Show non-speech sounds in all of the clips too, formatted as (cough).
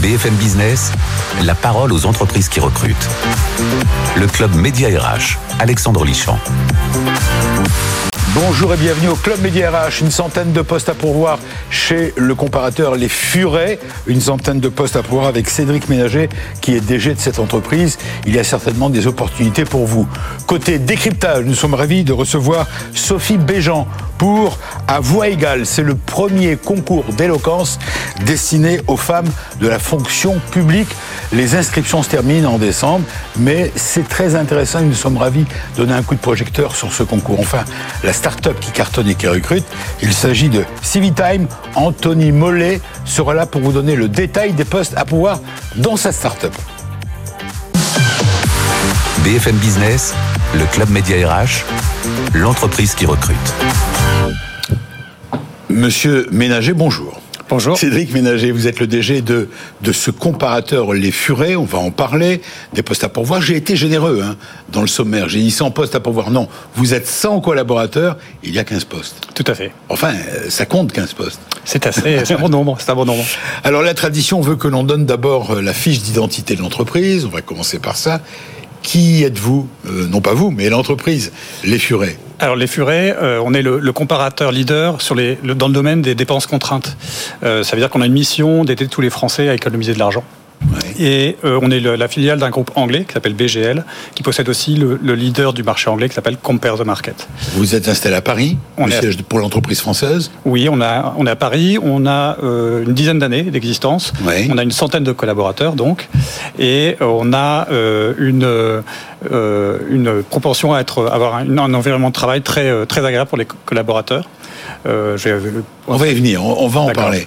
BFM Business, la parole aux entreprises qui recrutent. Le club Média RH, Alexandre Lichamp. Bonjour et bienvenue au Club Média RH. Une centaine de postes à pourvoir chez le comparateur Les Furets. Une centaine de postes à pourvoir avec Cédric Ménager qui est DG de cette entreprise. Il y a certainement des opportunités pour vous. Côté décryptage, nous sommes ravis de recevoir Sophie Béjean pour À Voix égale. C'est le premier concours d'éloquence destiné aux femmes de la fonction publique. Les inscriptions se terminent en décembre, mais c'est très intéressant et nous sommes ravis de donner un coup de projecteur sur ce concours. Enfin, la start-up qui cartonne et qui recrute, il s'agit de Civitime. Anthony Mollet sera là pour vous donner le détail des postes à pouvoir dans sa start-up. BFM Business, le club Média RH, l'entreprise qui recrute. Monsieur Ménager, bonjour. Bonjour. Cédric Ménager, vous êtes le DG de, de ce comparateur Les Furets, on va en parler, des postes à pourvoir. J'ai été généreux hein, dans le sommaire, j'ai dit 100 postes à pourvoir. Non, vous êtes 100 collaborateurs, il y a 15 postes. Tout à fait. Enfin, ça compte 15 postes. C'est assez, c'est un bon nombre, c'est un bon nombre. Alors la tradition veut que l'on donne d'abord euh, la fiche d'identité de l'entreprise, on va commencer par ça. Qui êtes-vous? Euh, Non pas vous, mais l'entreprise, Les Furets. Alors les furets, euh, on est le, comparateur leader dans le domaine des dépenses contraintes. Euh, ça veut dire qu'on a une mission d'aider tous les Français à économiser de l'argent. Ouais. Et euh, on est le- la filiale d'un groupe anglais qui s'appelle BGL, qui possède aussi le, le leader du marché anglais qui s'appelle Compare the Market. Vous êtes installé à Paris, On le est à- siège pour l'entreprise française. Oui, on, a, on est à Paris, on a euh, une dizaine d'années d'existence, Ouais. on a une centaine de collaborateurs donc, et euh, on a euh, une, une propension à être, avoir un, un environnement de travail très, très agréable pour les co- collaborateurs. Je vais- On va y venir, on, on va en parler.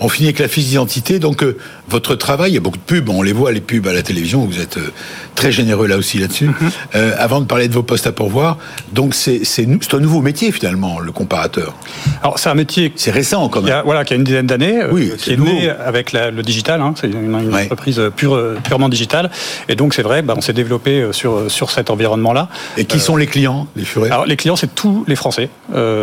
On finit avec la fiche d'identité. Donc, euh, votre travail, il y a beaucoup de pubs, on les voit, les pubs à la télévision, vous êtes euh, très généreux là aussi là-dessus. Mhm. Euh, avant de parler de vos postes à pourvoir, donc c'est un nouveau métier finalement, le comparateur. Alors c'est un métier C'est récent quand qui même. a, voilà, qui a une dizaine d'années, Oui, qui est né avec la- le digital. hein, c'est une, une Ouais. entreprise pure, purement digitale, et donc c'est vrai, bah, on s'est développé sur, sur cet environnement-là. Et qui sont les clients, les furets? Alors les clients, c'est tous les Français.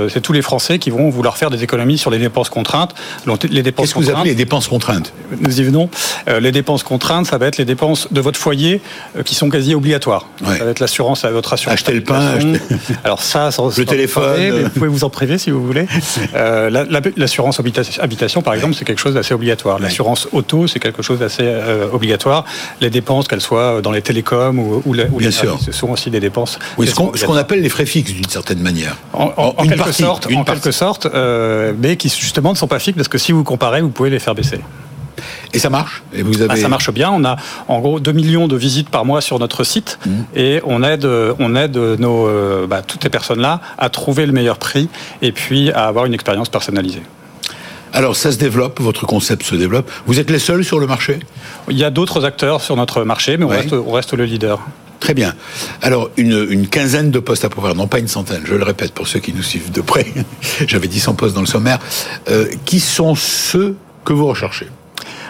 C'est tous les Français qui vont vouloir faire des économies sur les dépenses contraintes. Donc, Les dépenses Qu'est-ce que vous appelez les dépenses contraintes nous y venons. Euh, les dépenses contraintes, ça va être les dépenses de votre foyer euh, qui sont quasi obligatoires. Ouais. Ça va être l'assurance à votre assurance. Acheter le pain, acheter- (laughs) Alors ça, ça Le téléphone. mais vous pouvez vous en priver si vous voulez. Euh, la- la- L'assurance habitation, par exemple, c'est quelque chose d'assez obligatoire. L'assurance auto, c'est quelque chose d'assez obligatoire. Les dépenses, qu'elles soient dans les télécoms ou, ou, la- ou Bien les sûr. ce sont aussi des dépenses. Oui, ce qu'on appelle les frais fixes d'une certaine manière. En, en- en une quelque partie, sorte, une en partie. quelque sorte, mais qui justement ne sont pas fixes parce que si vous comparez, vous pouvez les faire baisser. Et ça marche? Et vous Ah, avez ça marche bien. On a en gros 2 millions de visites par mois sur notre site Mmh. et on aide, on aide nos, euh, bah, toutes ces personnes-là à trouver le meilleur prix et puis à avoir une expérience personnalisée. Alors ça se développe, votre concept se développe. Vous êtes les seuls sur le marché? Il y a d'autres acteurs sur notre marché, mais on, Ouais. reste, on reste le leader. Très bien. Alors, une, quinzaine de postes à pourvoir, non pas une centaine, je le répète pour ceux qui nous suivent de près. (laughs) J'avais dit 100 postes dans le sommaire. Euh, qui sont ceux que vous recherchez?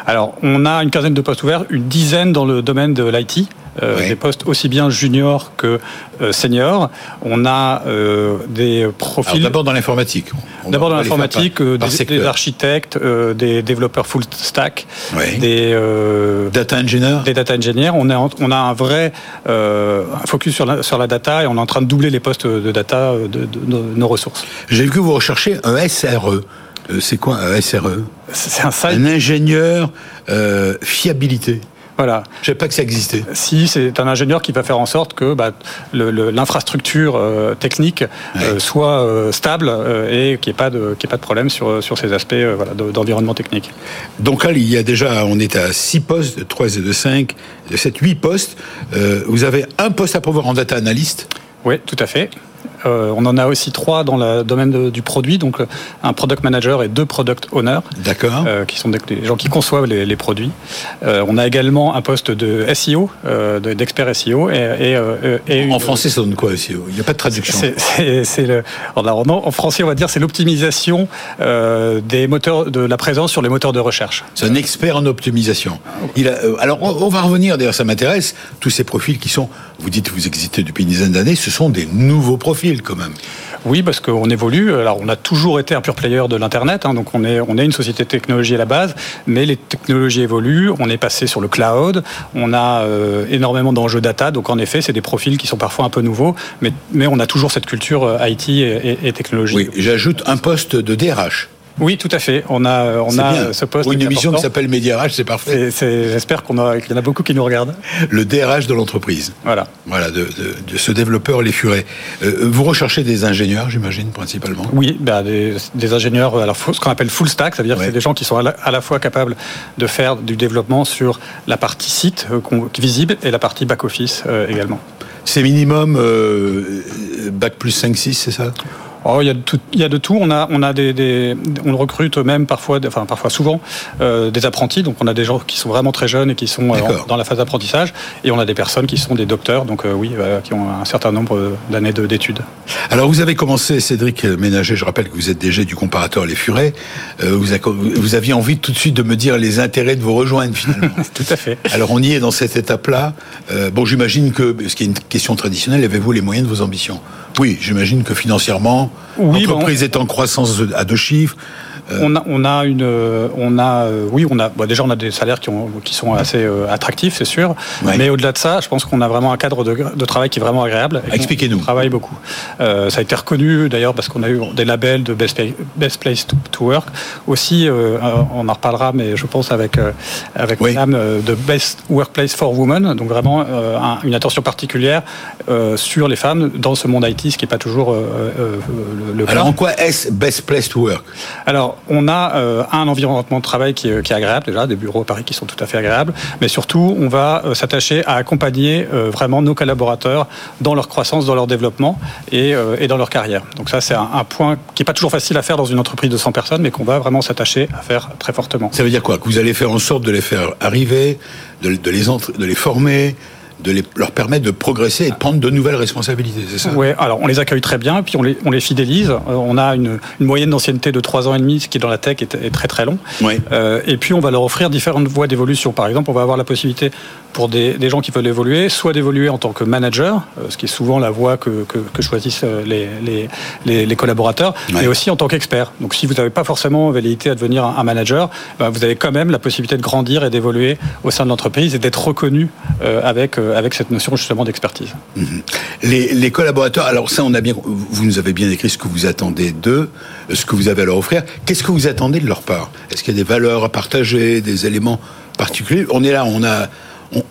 Alors, on a une quinzaine de postes ouverts, une dizaine dans le domaine de l'IT. euh. Des postes aussi bien juniors que euh, seniors. On a euh, des profils. D'abord dans l'informatique. D'abord dans l'informatique, des, architectes, des développeurs full stack, des, Data engineer des data engineers. On, est en- on a un vrai focus sur la, sur la data et on est en train de doubler les postes de data de, de- de nos ressources. J'ai vu que vous recherchez un SRE. Euh, C'est quoi un SRE C'est un site. Un ingénieur euh, fiabilité. Voilà. Je savais pas que ça existait. Si c'est un ingénieur qui va faire en sorte que bah, l'infrastructure euh, technique euh, Ouais. soit euh, stable et qu'il n'y ait pas de qu'il y ait pas de problème sur sur ces aspects voilà, d'environnement technique. Donc là, il y a déjà, on est à 6 postes, de 3 et de 5, de 7, 8 postes. Vous avez un poste à pourvoir en data analyst? Oui, tout à fait. Euh, on en a aussi trois dans le domaine de- du produit, donc euh, un product manager et deux product owners, D'accord. euh, qui sont des, gens qui conçoivent les, les produits. Euh, on a également un poste de SEO, de- d'expert SEO, et, et, et en une- français, ça donne quoi SEO Il n'y a pas de traduction. le, alors, non, en français, on va dire, c'est l'optimisation des moteurs de la présence sur les moteurs de recherche. C'est un expert en optimisation. Il a, alors, on, on va revenir, d'ailleurs, ça m'intéresse, tous ces profils qui sont, vous dites que vous existez depuis une dizaine d'années, ce sont des nouveaux profils. Profils quand même. Oui, parce qu'on évolue. Alors, on a toujours été un pur player de l'Internet, hein, donc on est, on est une société de technologie à la base, mais les technologies évoluent. On est passé sur le cloud, on a euh, énormément d'enjeux data, donc en effet, c'est des profils qui sont parfois un peu nouveaux, mais, mais on a toujours cette culture euh, IT et, et technologie. Oui, j'ajoute un poste de DRH. Oui, tout à fait. On a, on a ce poste. Pour une émission qui s'appelle RH, c'est parfait. J'espère qu'il y en a beaucoup qui nous regardent. Le DRH de l'entreprise. Voilà. Voilà, de, de, ce développeur les furets. Euh, vous recherchez des ingénieurs, j'imagine, principalement? Oui, bah, des, ingénieurs, alors, ce qu'on appelle full stack, ça veut dire que c'est des gens qui sont à la, fois capables de faire du développement sur la partie site euh, visible et la partie back-office euh, également. C'est minimum bac plus 5-6, c'est ça? Oh, il, y a de tout, il y a de tout. On a, on a des, des on recrute même parfois, enfin parfois souvent, euh, des apprentis. Donc on a des gens qui sont vraiment très jeunes et qui sont euh, dans la phase d'apprentissage, et on a des personnes qui sont des docteurs, donc euh, oui, qui ont un certain nombre d'années d'études. Alors vous avez commencé, Cédric Ménager. Je rappelle que vous êtes DG du comparateur Les Furets. vous, vous aviez envie tout de suite de me dire les intérêts de vous rejoindre finalement. (laughs) tout à fait. Alors on y est dans cette étape-là. bon, j'imagine que, ce qui est une question traditionnelle, avez-vous les moyens de vos ambitions? Oui, j'imagine que financièrement oui, L'entreprise est en croissance à deux chiffres. Euh, on a, on a une, on a, euh, oui, on a, déjà on a des salaires qui, ont, qui sont assez euh, attractifs, c'est sûr. Mais au-delà de ça, je pense qu'on a vraiment un cadre de, de, travail qui est vraiment agréable. Expliquez-nous. On travaille beaucoup. ça a été reconnu d'ailleurs parce qu'on a eu des labels de best, best place to, work. Aussi, on en reparlera, mais je pense avec avec oui. de best workplace for women. Donc vraiment une attention particulière sur les femmes dans ce monde IT, ce qui n'est pas toujours le, cas. Alors en quoi est-ce best place to work? Alors on a euh, un environnement de travail qui est, agréable déjà, des bureaux à Paris qui sont tout à fait agréables, mais surtout on va euh, s'attacher à accompagner euh, vraiment nos collaborateurs dans leur croissance, dans leur développement et, dans leur carrière. Donc ça c'est un, point qui n'est pas toujours facile à faire dans une entreprise de 100 personnes, mais qu'on va vraiment s'attacher à faire très fortement. Ça veut dire quoi? Que vous allez faire en sorte de les faire arriver, de les former de leur permettre de progresser et de prendre de nouvelles responsabilités, c'est ça? Oui, alors on les accueille très bien, puis on les, on les fidélise. Euh, on a une, moyenne d'ancienneté de 3 ans et demi, ce qui dans la tech est, très très long. Euh, et puis on va leur offrir différentes voies d'évolution. Par exemple, on va avoir la possibilité pour des, gens qui veulent évoluer, soit d'évoluer en tant que manager, euh, ce qui est souvent la voie que, choisissent les, les, collaborateurs, mais aussi en tant qu'expert. Donc si vous n'avez pas forcément velléité à devenir un, manager, ben, vous avez quand même la possibilité de grandir et d'évoluer au sein de l'entreprise et d'être reconnu avec euh, avec cette notion justement d'expertise. Mhm. Les, collaborateurs, alors ça, on a bien, vous nous avez bien décrit ce que vous attendez d'eux, ce que vous avez à leur offrir. Qu'est-ce que vous attendez de leur part? Est-ce qu'il y a des valeurs à partager, des éléments particuliers? On est là, on a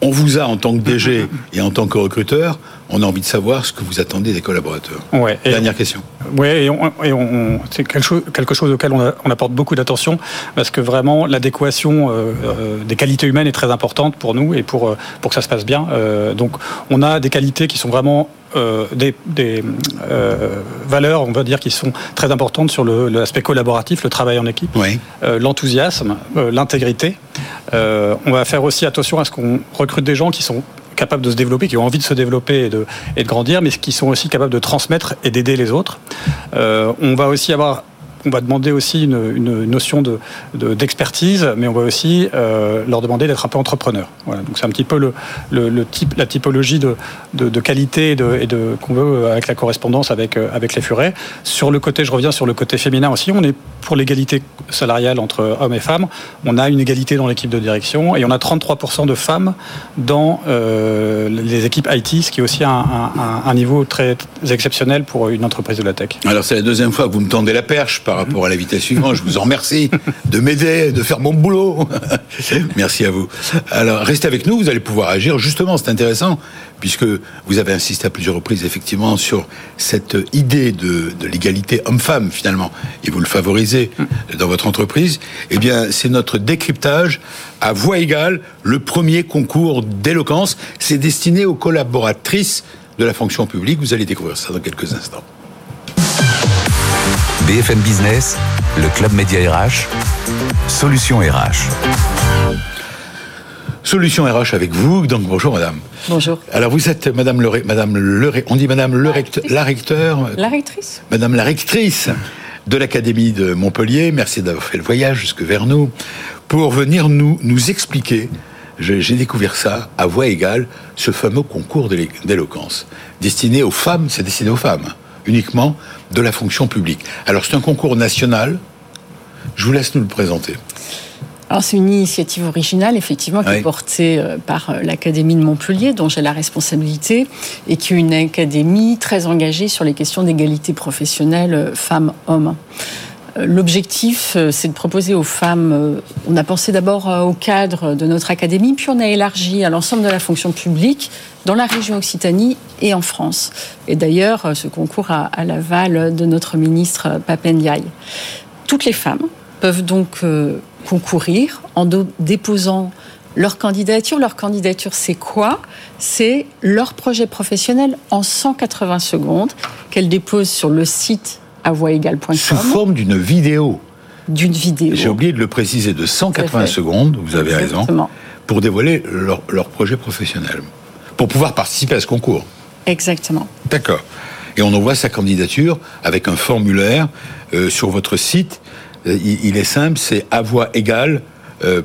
on, vous a en tant que DG et en tant que recruteur, on a envie de savoir ce que vous attendez des collaborateurs. Ouais, Dernière question. Oui, et, on, c'est quelque chose, quelque chose auquel on, apporte beaucoup d'attention parce que vraiment l'adéquation euh, euh, des qualités humaines est très importante pour nous et pour, euh, pour que ça se passe bien. donc on a des qualités qui sont vraiment des, valeurs, on va dire, qui sont très importantes sur l'aspect collaboratif, le travail en équipe, oui. l'enthousiasme, l'intégrité. on va faire aussi attention à ce qu'on recrute des gens qui sont capables de se développer, qui ont envie de se développer et de, et de grandir, mais qui sont aussi capables de transmettre et d'aider les autres. Euh, on va aussi avoir on va demander aussi une, notion de, d'expertise, mais on va aussi euh, leur demander d'être un peu entrepreneur. Voilà, donc c'est un petit peu le, le, type, la typologie de, de, qualité et de, et de qu'on veut avec la correspondance avec, euh, avec les furets. Sur le côté, je reviens sur le côté féminin aussi, on est pour l'égalité salariale entre hommes et femmes. On a une égalité dans l'équipe de direction et on a 33% de femmes dans euh, les équipes IT, ce qui est aussi un, un, un niveau très exceptionnel pour une entreprise de la tech. Alors c'est la deuxième fois que vous me tendez la perche par rapport à la vitesse suivante. Je vous en remercie de m'aider, de faire mon boulot. (laughs) Merci à vous. Alors, restez avec nous, vous allez pouvoir agir. Justement, c'est intéressant, puisque vous avez insisté à plusieurs reprises, effectivement, sur cette idée de, l'égalité homme-femme, finalement, et vous le favorisez dans votre entreprise. Eh bien, c'est notre décryptage à voix égale, le premier concours d'éloquence. C'est destiné aux collaboratrices de la fonction publique. Vous allez découvrir ça dans quelques instants. BFM Business, le club média RH, Solution RH. Solution RH avec vous. Donc bonjour madame. Bonjour. Alors vous êtes madame le madame le on dit madame le la recteur La rectrice. Madame la rectrice de l'académie de Montpellier. Merci d'avoir fait le voyage jusque vers nous pour venir nous nous expliquer j'ai découvert ça à voix égale, ce fameux concours d'éloquence. Destiné aux femmes, c'est destiné aux femmes uniquement de la fonction publique. Alors c'est un concours national. Je vous laisse nous le présenter. Alors c'est une initiative originale, effectivement, qui est portée euh, par euh, l'Académie de Montpellier, dont j'ai la responsabilité, et qui est une académie très engagée sur les questions d'égalité professionnelle euh, femmes-hommes. L'objectif, c'est de proposer aux femmes, on a pensé d'abord au cadre de notre académie, puis on a élargi à l'ensemble de la fonction publique dans la région Occitanie et en France. Et d'ailleurs, ce concours a à l'aval de notre ministre Papendiaï. Toutes les femmes peuvent donc concourir en déposant leur candidature. Leur candidature, c'est quoi? C'est leur projet professionnel en 180 secondes qu'elles déposent sur le site avoixégale.com. Sous forme d'une vidéo. D'une vidéo. J'ai oublié de le préciser, de 180 secondes, vous avez raison, pour dévoiler leur, leur projet professionnel, pour pouvoir participer à ce concours. Exactement. D'accord. Et on envoie sa candidature avec un formulaire euh, sur votre site euh, il, est simple, c'est à voix égale. Euh,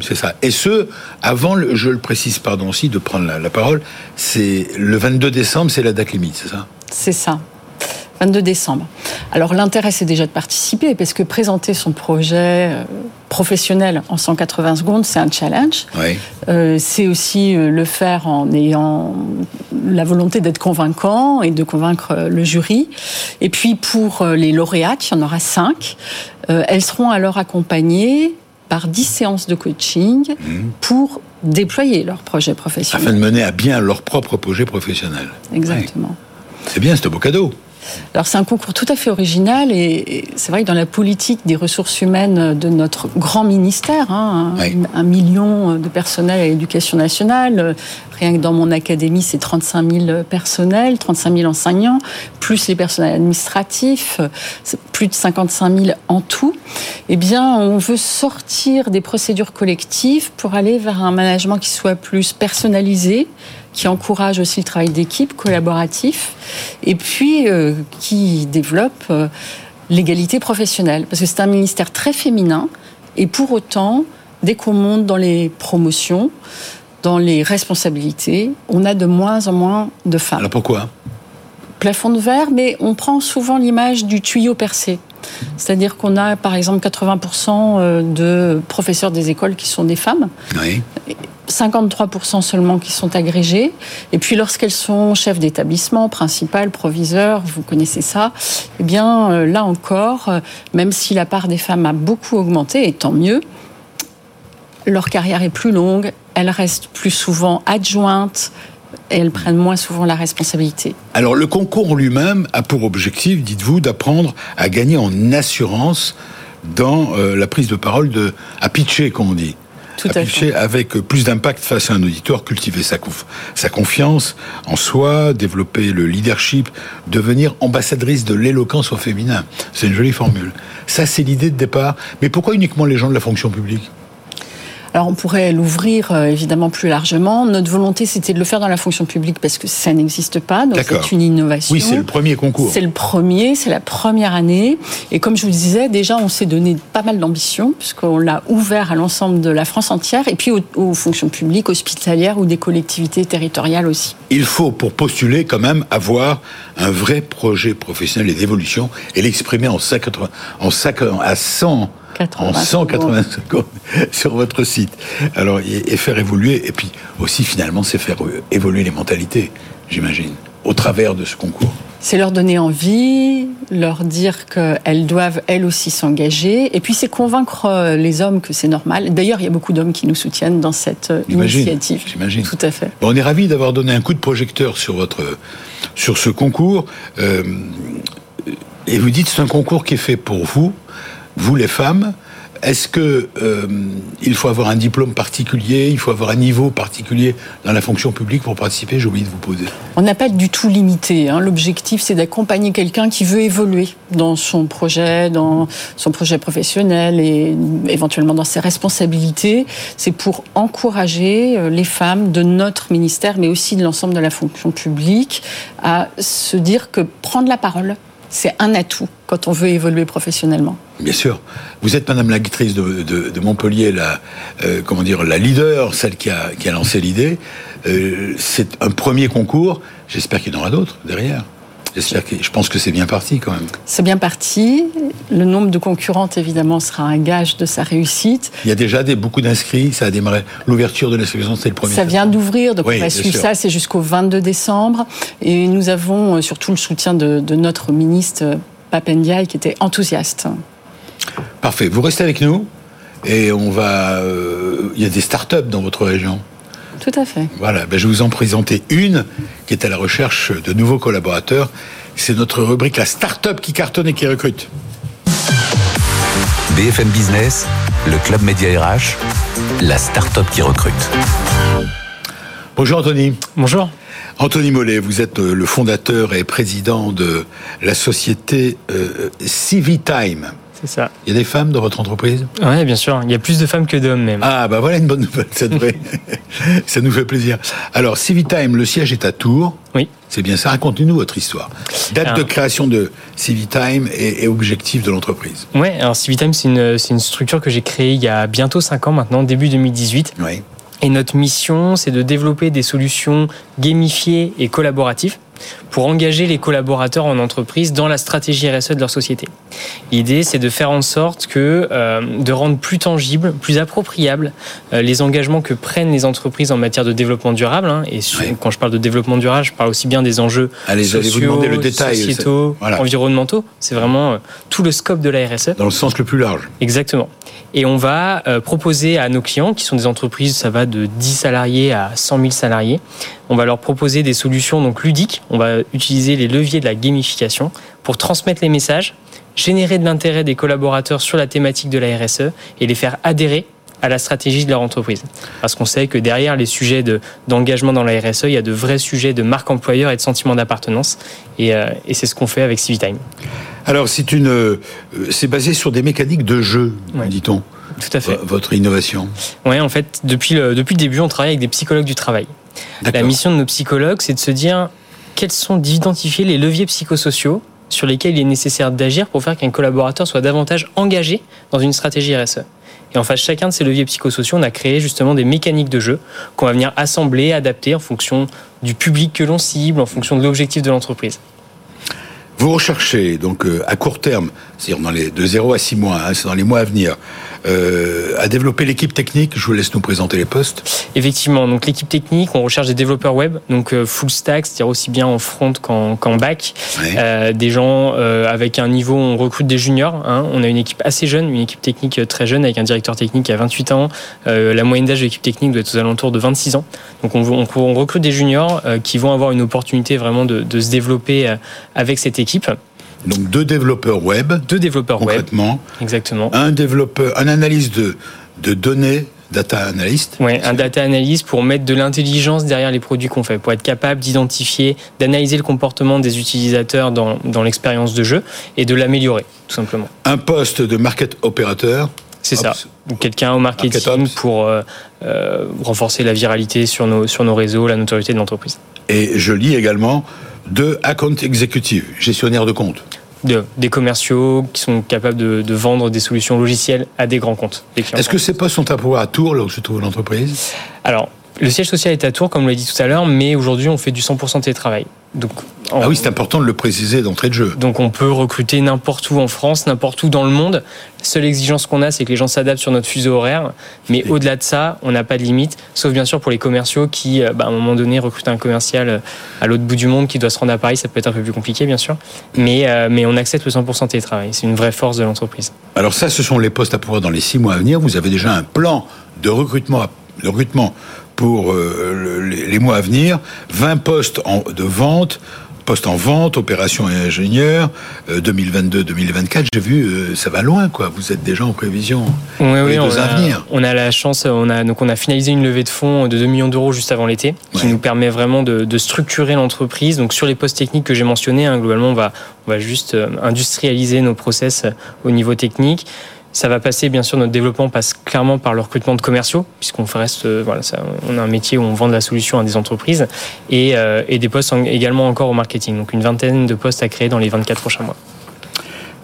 c'est ça. Et ce, avant, je le précise, pardon aussi, de prendre la parole, c'est le 22 décembre, c'est la date limite, c'est ça? C'est ça. 22 décembre. Alors l'intérêt, c'est déjà de participer, parce que présenter son projet euh, professionnel en 180 secondes, c'est un challenge. Euh, c'est aussi euh, le faire en ayant la volonté d'être convaincant et de convaincre le jury. Et puis pour les lauréates, il y en aura cinq. elles seront alors accompagnées par 10 séances de coaching mmh. pour déployer leur projet professionnel. Afin de mener à bien leur propre projet professionnel. Exactement. C'est bien, c'est un beau cadeau. Alors c'est un concours tout à fait original et, c'est vrai que dans la politique des ressources humaines de notre grand ministère, hein, un, million de personnel à l'éducation nationale, rien que dans mon académie c'est 35 000 personnels, 35 000 enseignants, plus les personnels administratifs, plus de 55 000 en tout. Eh bien on veut sortir des procédures collectives pour aller vers un management qui soit plus personnalisé, qui encourage aussi le travail d'équipe collaboratif et puis euh, qui développe euh, l'égalité professionnelle. Parce que c'est un ministère très féminin et pour autant, dès qu'on monte dans les promotions, dans les responsabilités, on a de moins en moins de femmes. Alors pourquoi? Plafond de verre, mais on prend souvent l'image du tuyau percé. C'est-à-dire qu'on a par exemple 80% euh, de professeurs des écoles qui sont des femmes. Oui. 53% seulement qui sont agrégées. Et puis lorsqu'elles sont chefs d'établissement, principal, proviseur, vous connaissez ça, eh bien euh, là encore, euh, même si la part des femmes a beaucoup augmenté, et tant mieux, leur carrière est plus longue, elles restent plus souvent adjointes, et elles prennent moins souvent la responsabilité. Alors le concours lui-même a pour objectif, dites-vous, d'apprendre à gagner en assurance dans euh, la prise de parole de à pitcher, comme on dit. Tout à, fait. avec plus d'impact face à un auditoire, cultiver sa, sa confiance en soi, développer le leadership, devenir ambassadrice de l'éloquence au féminin. C'est une jolie formule. Ça, c'est l'idée de départ. Mais pourquoi uniquement les gens de la fonction publique? Alors on pourrait l'ouvrir euh, évidemment plus largement. Notre volonté c'était de le faire dans la fonction publique parce que ça n'existe pas, donc c'est une innovation. Oui, c'est le premier concours. C'est le premier, c'est la première année. Et comme je vous disais, déjà on s'est donné pas mal d'ambition puisqu'on l'a ouvert à l'ensemble de la France entière et puis aux, fonctions publiques, hospitalières ou des collectivités territoriales aussi. Il faut pour postuler quand même avoir un vrai projet professionnel et d'évolution et l'exprimer en, 50, en 5, à 100 en 180 secondes. (laughs) sur votre site. Alors, et, faire évoluer, et puis aussi finalement, c'est faire évoluer les mentalités, j'imagine, au travers de ce concours. C'est leur donner envie, leur dire qu'elles doivent elles aussi s'engager, et puis c'est convaincre euh, les hommes que c'est normal. D'ailleurs, il y a beaucoup d'hommes qui nous soutiennent dans cette euh, initiative. J'imagine. Tout à fait. on est ravis d'avoir donné un coup de projecteur sur votre sur ce concours. Euh, et vous dites c'est un concours qui est fait pour vous, vous les femmes, est-ce que euh, il faut avoir un diplôme particulier, il faut avoir un niveau particulier dans la fonction publique pour participer J'ai oublié de vous poser. On n'a pas du tout limité. Hein. L'objectif, c'est d'accompagner quelqu'un qui veut évoluer dans son projet, dans son projet professionnel et éventuellement dans ses responsabilités. C'est pour encourager euh, les femmes de notre ministère, mais aussi de l'ensemble de la fonction publique, à se dire que prendre la parole, c'est un atout quand on veut évoluer professionnellement. Bien sûr. Vous êtes Madame la de, de, Montpellier, la, euh, comment dire, la leader, celle qui a, qui a lancé l'idée. Euh, c'est un premier concours. J'espère qu'il y en aura d'autres derrière. Je pense que c'est bien parti quand même. C'est bien parti. Le nombre de concurrentes, évidemment, sera un gage de sa réussite. Il y a déjà des, beaucoup d'inscrits. Ça a démarré. L'ouverture de l'inscription, c'est le premier. Ça vient d'ouvrir, donc on va suivre ça. C'est jusqu'au 22 décembre. Et nous avons euh, surtout le soutien de, notre ministre euh, Papendiaï qui était enthousiaste. Parfait. Vous restez avec nous et on va. Euh, il y a des start-up dans votre région. Tout à fait. Voilà, ben je vais vous en présenter une qui est à la recherche de nouveaux collaborateurs. C'est notre rubrique La Start-up qui cartonne et qui recrute. BFM Business, le Club Média RH, la start-up qui recrute. Bonjour Anthony. Bonjour. Anthony Mollet, vous êtes euh, le fondateur et président de la société euh, Civitime. C'est ça. Il y a des femmes dans votre entreprise? Oui, bien sûr. Il y a plus de femmes que d'hommes même. Ah, bah voilà une bonne nouvelle. Ça, (laughs) ça nous fait plaisir. Alors, Civitime, le siège est à Tours. Oui. C'est bien ça. Racontez-nous votre histoire. Date de création de Civitime et, et objectif de l'entreprise. Oui, alors Civitime, c'est une, une structure que j'ai créée il y a bientôt 5 ans maintenant, début 2018. Oui. Et notre mission, c'est de développer des solutions gamifiées et collaboratives pour engager les collaborateurs en entreprise dans la stratégie RSE de leur société. L'idée, c'est de faire en sorte que euh, de rendre plus tangible, plus appropriable euh, les engagements que prennent les entreprises en matière de développement durable. Hein, et quand je parle de développement durable, je parle aussi bien des enjeux sociaux, le détail, sociétaux, environnementaux. C'est vraiment euh, tout le scope de la RSE. Dans le sens le plus large. Exactement. Et on va proposer à nos clients, qui sont des entreprises, ça va de 10 salariés à 100 000 salariés, on va leur proposer des solutions donc ludiques. On va utiliser les leviers de la gamification pour transmettre les messages, générer de l'intérêt des collaborateurs sur la thématique de la RSE et les faire adhérer à la stratégie de leur entreprise. Parce qu'on sait que derrière les sujets d'engagement dans la RSE, il y a de vrais sujets de marque employeur et de sentiment d'appartenance. Et, euh, c'est ce qu'on fait avec Civitime. Alors, c'est une, euh, c'est basé sur des mécaniques de jeu, dit-on. Tout à fait. Votre innovation. Oui, en fait, depuis le, depuis le début, on travaille avec des psychologues du travail. La mission de nos psychologues, c'est de se dire quels sont d'identifier les leviers psychosociaux sur lesquels il est nécessaire d'agir pour faire qu'un collaborateur soit davantage engagé dans une stratégie RSE. Et en face, chacun de ces leviers psychosociaux, on a créé justement des mécaniques de jeu qu'on va venir assembler, adapter en fonction du public que l'on cible, en fonction de l'objectif de l'entreprise. Vous recherchez donc euh, à court terme, c'est-à-dire dans les de 0 à 6 mois, hein, c'est dans les mois à venir, euh, à développer l'équipe technique. Je vous laisse nous présenter les postes. Effectivement, donc l'équipe technique, on recherche des développeurs web, donc euh, full stack, c'est-à-dire aussi bien en front qu'en back. Euh, des gens euh, avec un niveau, on recrute des juniors. Hein. On a une équipe assez jeune, une équipe technique très jeune avec un directeur technique a 28 ans. la moyenne d'âge de l'équipe technique doit être aux alentours de 26 ans. Donc on, on, recrute des juniors qui vont avoir une opportunité vraiment de, de se développer avec cette équipe. Donc deux développeurs web. Deux développeurs concrètement. web. Exactement. Un développeur, un analyse de, de données data analyst. Oui, un data analyst pour mettre de l'intelligence derrière les produits qu'on fait, pour être capable d'identifier, d'analyser le comportement des utilisateurs dans, dans l'expérience de jeu et de l'améliorer, tout simplement. Un poste de market opérateur. C'est ça. Quelqu'un au marketing pour euh, euh, renforcer la viralité sur nos, sur nos réseaux, la notoriété de l'entreprise. Et je lis également de account executive, gestionnaire de compte. De, des commerciaux qui sont capables de, vendre des solutions logicielles à des grands comptes. Est-ce que ces postes sont à pouvoir à Tours, là où se trouve l'entreprise? Alors, le siège social est à Tours, comme on l'a dit tout à l'heure, mais aujourd'hui, on fait du 100% télétravail. Donc, ah oui, c'est important de le préciser d'entrée de jeu. Donc on peut recruter n'importe où en France, n'importe où dans le monde. La seule exigence qu'on a, c'est que les gens s'adaptent sur notre fuseau horaire. Mais au-delà de ça, on n'a pas de limite, sauf bien sûr pour les commerciaux qui, euh, bah, à un moment donné, recrutent un commercial euh, à l'autre bout du monde qui doit se rendre à Paris. Ça peut être un peu plus compliqué, bien sûr. Mais, euh, mais on accepte le 100% télétravail. C'est une vraie force de l'entreprise. Alors ça, ce sont les postes à pouvoir dans les six mois à venir. Vous avez déjà un plan de recrutement, de recrutement pour les mois à venir. 20 postes de vente poste en vente, opération et ingénieur, 2022-2024, euh, j'ai vu, euh, ça va loin, quoi. Vous êtes déjà en prévision oui, oui, on a, on a la chance, on a, donc on a finalisé une levée de fonds de 2 millions d'euros juste avant l'été, qui nous permet vraiment de, structurer l'entreprise. Donc sur les postes techniques que j'ai mentionnés, hein, globalement, on va, on va juste euh, industrialiser nos process au niveau technique. Ça va passer, bien sûr, notre développement passe clairement par le recrutement de commerciaux, puisqu'on reste, euh, voilà, on a un métier où on vend de la solution à des entreprises, et, euh, et des postes également encore au marketing. Donc une vingtaine de postes à créer dans les 24 prochains mois.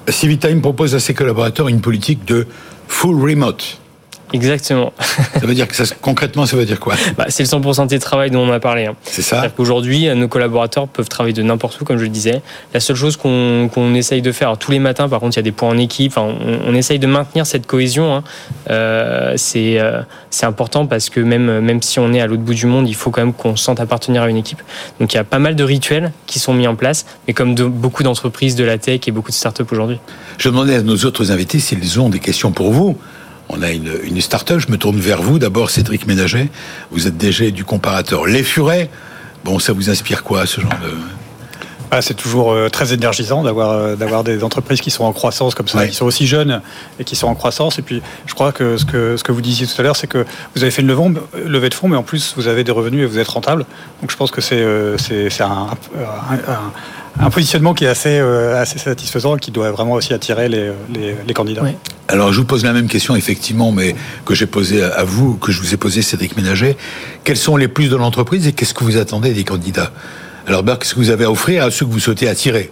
Civitime propose à ses collaborateurs une politique de full remote. Exactement. Ça veut dire que ça, concrètement, ça veut dire quoi? Bah, C'est le 100% de travail dont on a parlé. Hein. C'est ça. C'est-à-dire qu'aujourd'hui, nos collaborateurs peuvent travailler de n'importe où, comme je le disais. La seule chose qu'on essaye de faire, tous les matins, par contre, il y a des points en équipe. on, on, essaye de maintenir cette cohésion. Hein. Euh, c'est euh, important parce que même, même si on est à l'autre bout du monde, il faut quand même qu'on se sente appartenir à une équipe. Donc il y a pas mal de rituels qui sont mis en place, mais comme de, beaucoup d'entreprises de la tech et beaucoup de startups aujourd'hui. Je demandais à nos autres invités s'ils ont des questions pour vous. On a une, une start-up, je me tourne vers vous. D'abord, Cédric Ménager, vous êtes DG du comparateur Les Furets. Bon, ça vous inspire quoi, ce genre de... Ah, c'est toujours euh, très énergisant d'avoir euh, d'avoir des entreprises qui sont en croissance comme ça, qui sont aussi jeunes et qui sont en croissance. Et puis, je crois que ce que ce que vous disiez tout à l'heure, c'est que vous avez fait une levée, de fonds, mais en plus vous avez des revenus et vous êtes rentable. Donc, je pense que c'est euh, c'est un, un, positionnement qui est assez assez satisfaisant, et qui doit vraiment aussi attirer les les, candidats. Alors, je vous pose la même question effectivement, mais que j'ai posée à vous, que je vous ai posée, Cédric Ménager. Quels sont les plus de l'entreprise et qu'est-ce que vous attendez des candidats? Alors, qu'est-ce que vous avez à offrir à ceux que vous souhaitez attirer?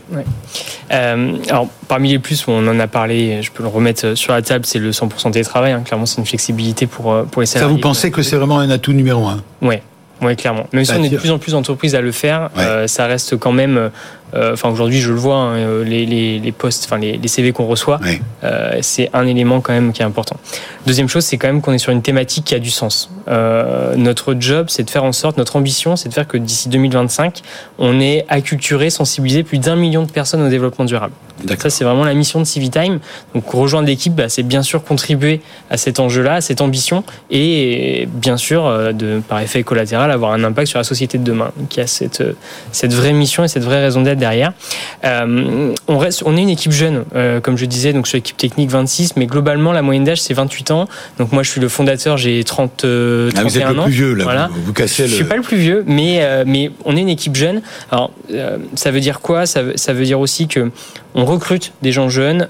Euh, Alors, parmi les plus, on en a parlé, je peux le remettre sur la table, c'est le 100% télétravail. Hein. Clairement, c'est une flexibilité pour, euh, pour les salariés. Ça, vous pensez que c'est vraiment un atout numéro un? Oui, clairement. Même si on est de plus en plus d'entreprises à le faire, euh, ça reste quand même enfin aujourd'hui je le vois, hein, euh, les, les, les postes, enfin les, les CV qu'on reçoit, euh, c'est un élément quand même qui est important. Deuxième chose, c'est quand même qu'on est sur une thématique qui a du sens. notre job, c'est de faire en sorte, notre ambition, c'est de faire que d'ici 2025, on ait acculturé, sensibilisé plus d'un million de personnes au développement durable. Ça, c'est vraiment la mission de Civitime. Donc, rejoindre l'équipe, bah, c'est bien sûr contribuer à cet enjeu-là, à cette ambition, et bien sûr, de, par effet collatéral, avoir un impact sur la société de demain. Y a cette, cette vraie mission et cette vraie raison d'être derrière. Euh, on, reste, on est une équipe jeune, euh, comme je disais, donc sur l'équipe technique 26, mais globalement la moyenne d'âge c'est 28 ans. Donc moi je suis le fondateur, j'ai 30, 31 euh, ah, vous êtes le ans. plus vieux là, voilà. vous, cassez Je le... suis pas le plus vieux, mais mais on est une équipe jeune. Alors ça veut dire quoi? Ça veut, ça veut dire aussi que on recrute des gens jeunes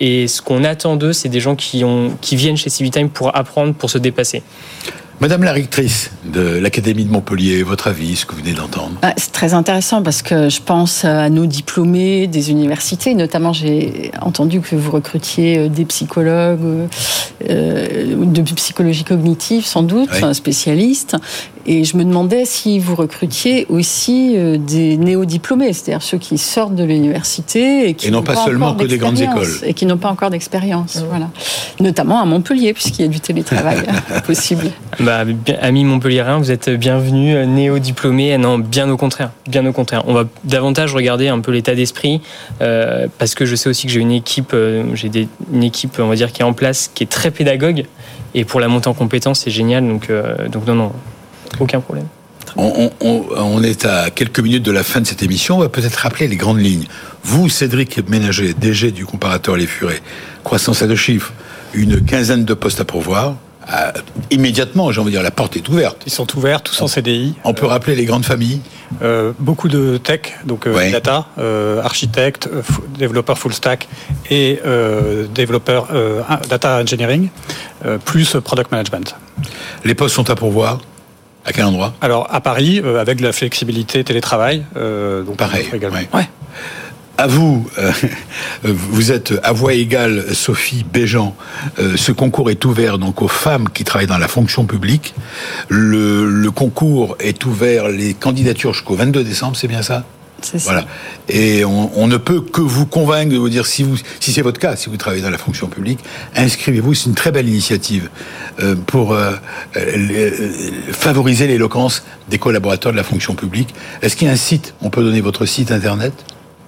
et ce qu'on attend d'eux, c'est des gens qui ont qui viennent chez Civitime pour apprendre, pour se dépasser. Madame la rectrice de l'Académie de Montpellier, votre avis, ce que vous venez d'entendre ah, C'est très intéressant parce que je pense à nos diplômés des universités. Notamment, j'ai entendu que vous recrutiez euh, des psychologues euh, de psychologie cognitive, sans doute, un spécialiste. Et je me demandais si vous recrutiez aussi euh, des néo-diplômés, c'est-à-dire ceux qui sortent de l'université et qui n'ont pas, seulement que des grandes écoles et qui n'ont pas encore d'expérience, voilà. Notamment à Montpellier, puisqu'il y a du télétravail (laughs) possible. Bah, amis montpelliérains, vous êtes bienvenus, euh, néo-diplômés. Non, bien au contraire, bien au contraire. On va davantage regarder un peu l'état d'esprit, euh, parce que je sais aussi que j'ai une équipe, j'ai une équipe, on va dire, qui est en place, qui est très pédagogue, et pour la montée en compétences, c'est génial. Donc, donc non, non, aucun problème. On, est à quelques minutes de la fin de cette émission. On va peut-être rappeler les grandes lignes. Vous, Cédric Ménager, DG du comparateur Les Furets, croissance à deux chiffres, une quinzaine de postes à pourvoir. Euh, immédiatement, j'ai envie de dire, la porte est ouverte. Ils sont ouverts, tous en CDI. On peut rappeler les grandes familles euh, Beaucoup de tech, donc euh, data, architecte, développeur full stack et développeur data engineering, plus product management. Les postes sont à pourvoir? À quel endroit? Alors à Paris, euh, avec de la flexibilité télétravail. Euh, donc Pareil. Également. Ouais. À vous, euh, (laughs) vous êtes à voix égale Sophie Béjean. ce concours est ouvert donc aux femmes qui travaillent dans la fonction publique. Le, le concours est ouvert, les candidatures jusqu'au 22 décembre, c'est bien ça? Voilà. Et on, ne peut que vous convaincre de vous dire si vous, si c'est votre cas, si vous travaillez dans la fonction publique, inscrivez-vous. C'est une très belle initiative euh, pour euh, favoriser l'éloquence des collaborateurs de la fonction publique. Est-ce qu'il y a un site? On peut donner votre site internet?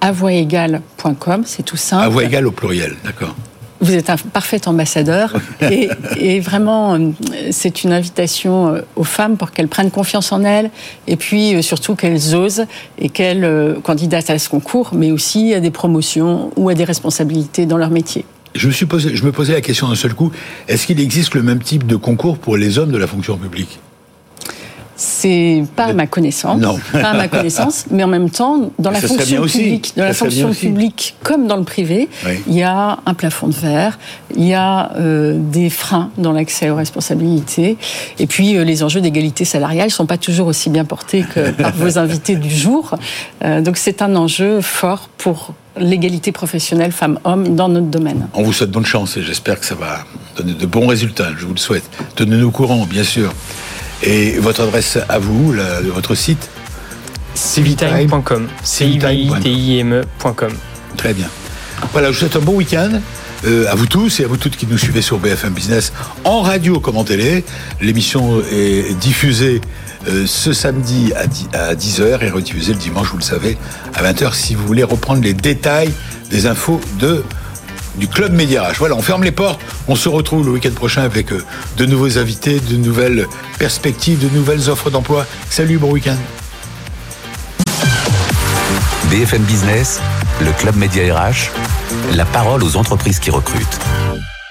avoiségale.com, c'est tout simple. Égale au pluriel, d'accord. Vous êtes un parfait ambassadeur (laughs) et, vraiment, euh, c'est une invitation euh, aux femmes pour qu'elles prennent confiance en elles et puis euh, surtout qu'elles osent et qu'elles candidatent à ce concours, mais aussi à des promotions ou à des responsabilités dans leur métier. Je me, suis posé, je me posais la question d'un seul coup, est-ce qu'il existe le même type de concours pour les hommes de la fonction publique? C'est pas à ma connaissance, non. pas à ma connaissance, mais en même temps, dans la fonction publique, dans la fonction publique comme dans le privé, il y a un plafond de verre, il y a euh, des freins dans l'accès aux responsabilités, et puis euh, les enjeux d'égalité salariale sont pas toujours aussi bien portés que (laughs) par vos invités du jour. Euh, donc c'est un enjeu fort pour l'égalité professionnelle femmes-hommes dans notre domaine. On vous souhaite bonne chance et j'espère que ça va donner de bons résultats. Je vous le souhaite. Tenez-nous au courant, bien sûr. Et votre adresse à vous, votre site civitime.com. C-I-V-I-T-I-M-E.com. Très bien. Voilà, je vous souhaite un bon week-end. Euh, à vous tous et à vous toutes qui nous suivez sur BFM Business en radio comme en télé. L'émission est diffusée euh, ce samedi à 10h et rediffusée le dimanche, vous le savez, à 20h si vous voulez reprendre les détails des infos de du Club Média Voilà, on ferme les portes. On se retrouve le week-end prochain avec euh, de nouveaux invités, de nouvelles perspectives, de nouvelles offres d'emploi. Salut, bon week-end. BFM Business, le Club Média RH, la parole aux entreprises qui recrutent.